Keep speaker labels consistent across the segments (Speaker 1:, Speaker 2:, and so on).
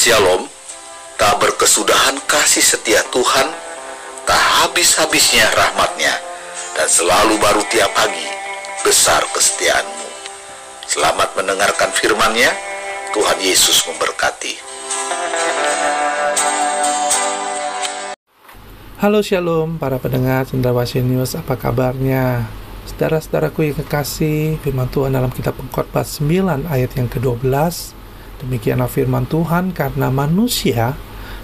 Speaker 1: Shalom, tak berkesudahan kasih setia Tuhan, tak habis-habisnya rahmatnya, dan selalu baru tiap pagi, besar kesetiaanmu. Selamat mendengarkan firman-Nya, Tuhan Yesus memberkati.
Speaker 2: Halo Shalom para pendengar Cendrawasih News apa kabarnya? Saudara-saudaraku yang kekasih firman Tuhan dalam kitab pengkhotbah 9 ayat yang ke-12 Demikianlah firman Tuhan karena manusia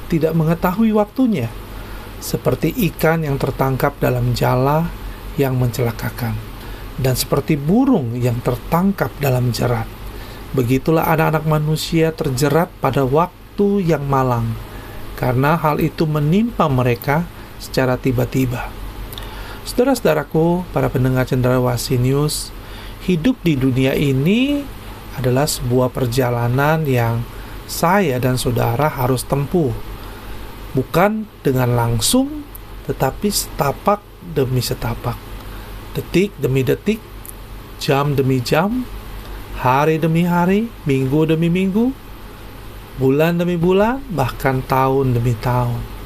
Speaker 2: tidak mengetahui waktunya Seperti ikan yang tertangkap dalam jala yang mencelakakan Dan seperti burung yang tertangkap dalam jerat Begitulah anak-anak manusia terjerat pada waktu yang malang Karena hal itu menimpa mereka secara tiba-tiba. Saudara-saudaraku, para pendengar cendrawasih news, hidup di dunia ini adalah sebuah perjalanan yang saya dan saudara harus tempuh. Bukan dengan langsung, tetapi setapak demi setapak. Detik demi detik, jam demi jam, hari demi hari, minggu demi minggu, bulan demi bulan, bahkan tahun demi tahun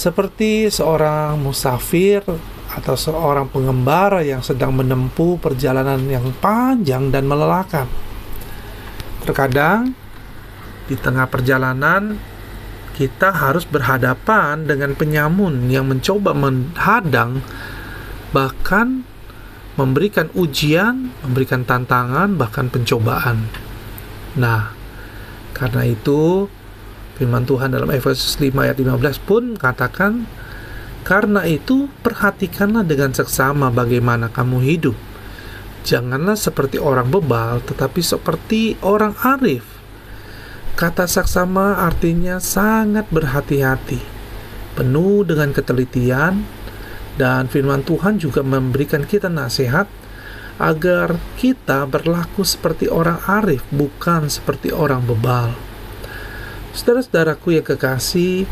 Speaker 2: seperti seorang musafir atau seorang pengembara yang sedang menempuh perjalanan yang panjang dan melelahkan. Terkadang di tengah perjalanan kita harus berhadapan dengan penyamun yang mencoba menghadang bahkan memberikan ujian, memberikan tantangan, bahkan pencobaan. Nah, karena itu Firman Tuhan dalam Efesus 5 ayat 15 pun katakan, karena itu perhatikanlah dengan seksama bagaimana kamu hidup. Janganlah seperti orang bebal, tetapi seperti orang arif. Kata saksama artinya sangat berhati-hati, penuh dengan ketelitian, dan firman Tuhan juga memberikan kita nasihat agar kita berlaku seperti orang arif, bukan seperti orang bebal. Saudara-saudaraku yang kekasih,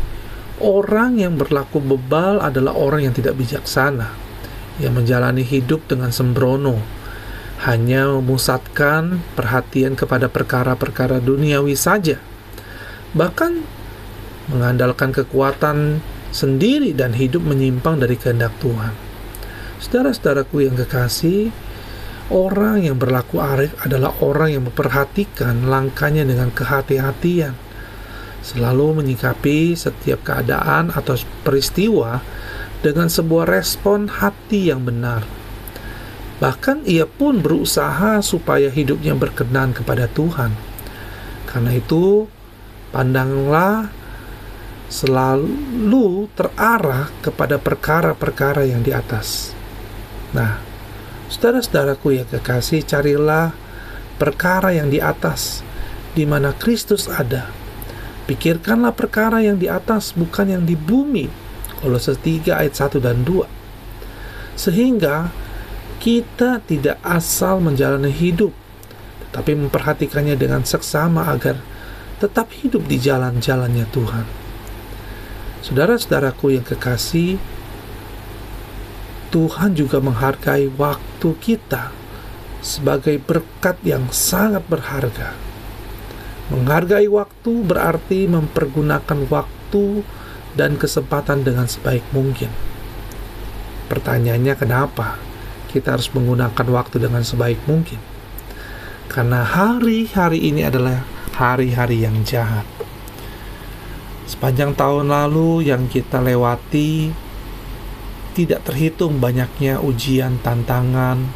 Speaker 2: orang yang berlaku bebal adalah orang yang tidak bijaksana, yang menjalani hidup dengan sembrono, hanya memusatkan perhatian kepada perkara-perkara duniawi saja, bahkan mengandalkan kekuatan sendiri dan hidup menyimpang dari kehendak Tuhan. Saudara-saudaraku yang kekasih, orang yang berlaku arif adalah orang yang memperhatikan langkahnya dengan kehati-hatian selalu menyikapi setiap keadaan atau peristiwa dengan sebuah respon hati yang benar. Bahkan ia pun berusaha supaya hidupnya berkenan kepada Tuhan. Karena itu, pandanglah selalu terarah kepada perkara-perkara yang di atas. Nah, saudara-saudaraku yang kekasih, carilah perkara yang di atas, di mana Kristus ada Pikirkanlah perkara yang di atas, bukan yang di bumi. Kolose 3 ayat 1 dan 2. Sehingga kita tidak asal menjalani hidup, tetapi memperhatikannya dengan seksama agar tetap hidup di jalan-jalannya Tuhan. Saudara-saudaraku yang kekasih, Tuhan juga menghargai waktu kita sebagai berkat yang sangat berharga Menghargai waktu berarti mempergunakan waktu dan kesempatan dengan sebaik mungkin. Pertanyaannya, kenapa kita harus menggunakan waktu dengan sebaik mungkin? Karena hari-hari ini adalah hari-hari yang jahat. Sepanjang tahun lalu yang kita lewati, tidak terhitung banyaknya ujian, tantangan,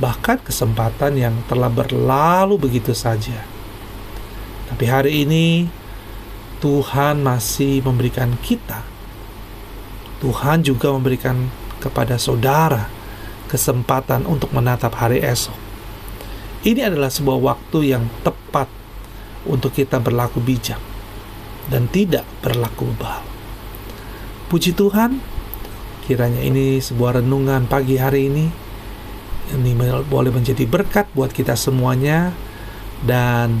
Speaker 2: bahkan kesempatan yang telah berlalu begitu saja tapi hari ini Tuhan masih memberikan kita Tuhan juga memberikan kepada saudara kesempatan untuk menatap hari esok. Ini adalah sebuah waktu yang tepat untuk kita berlaku bijak dan tidak berlaku bebal. Puji Tuhan, kiranya ini sebuah renungan pagi hari ini. Ini boleh menjadi berkat buat kita semuanya dan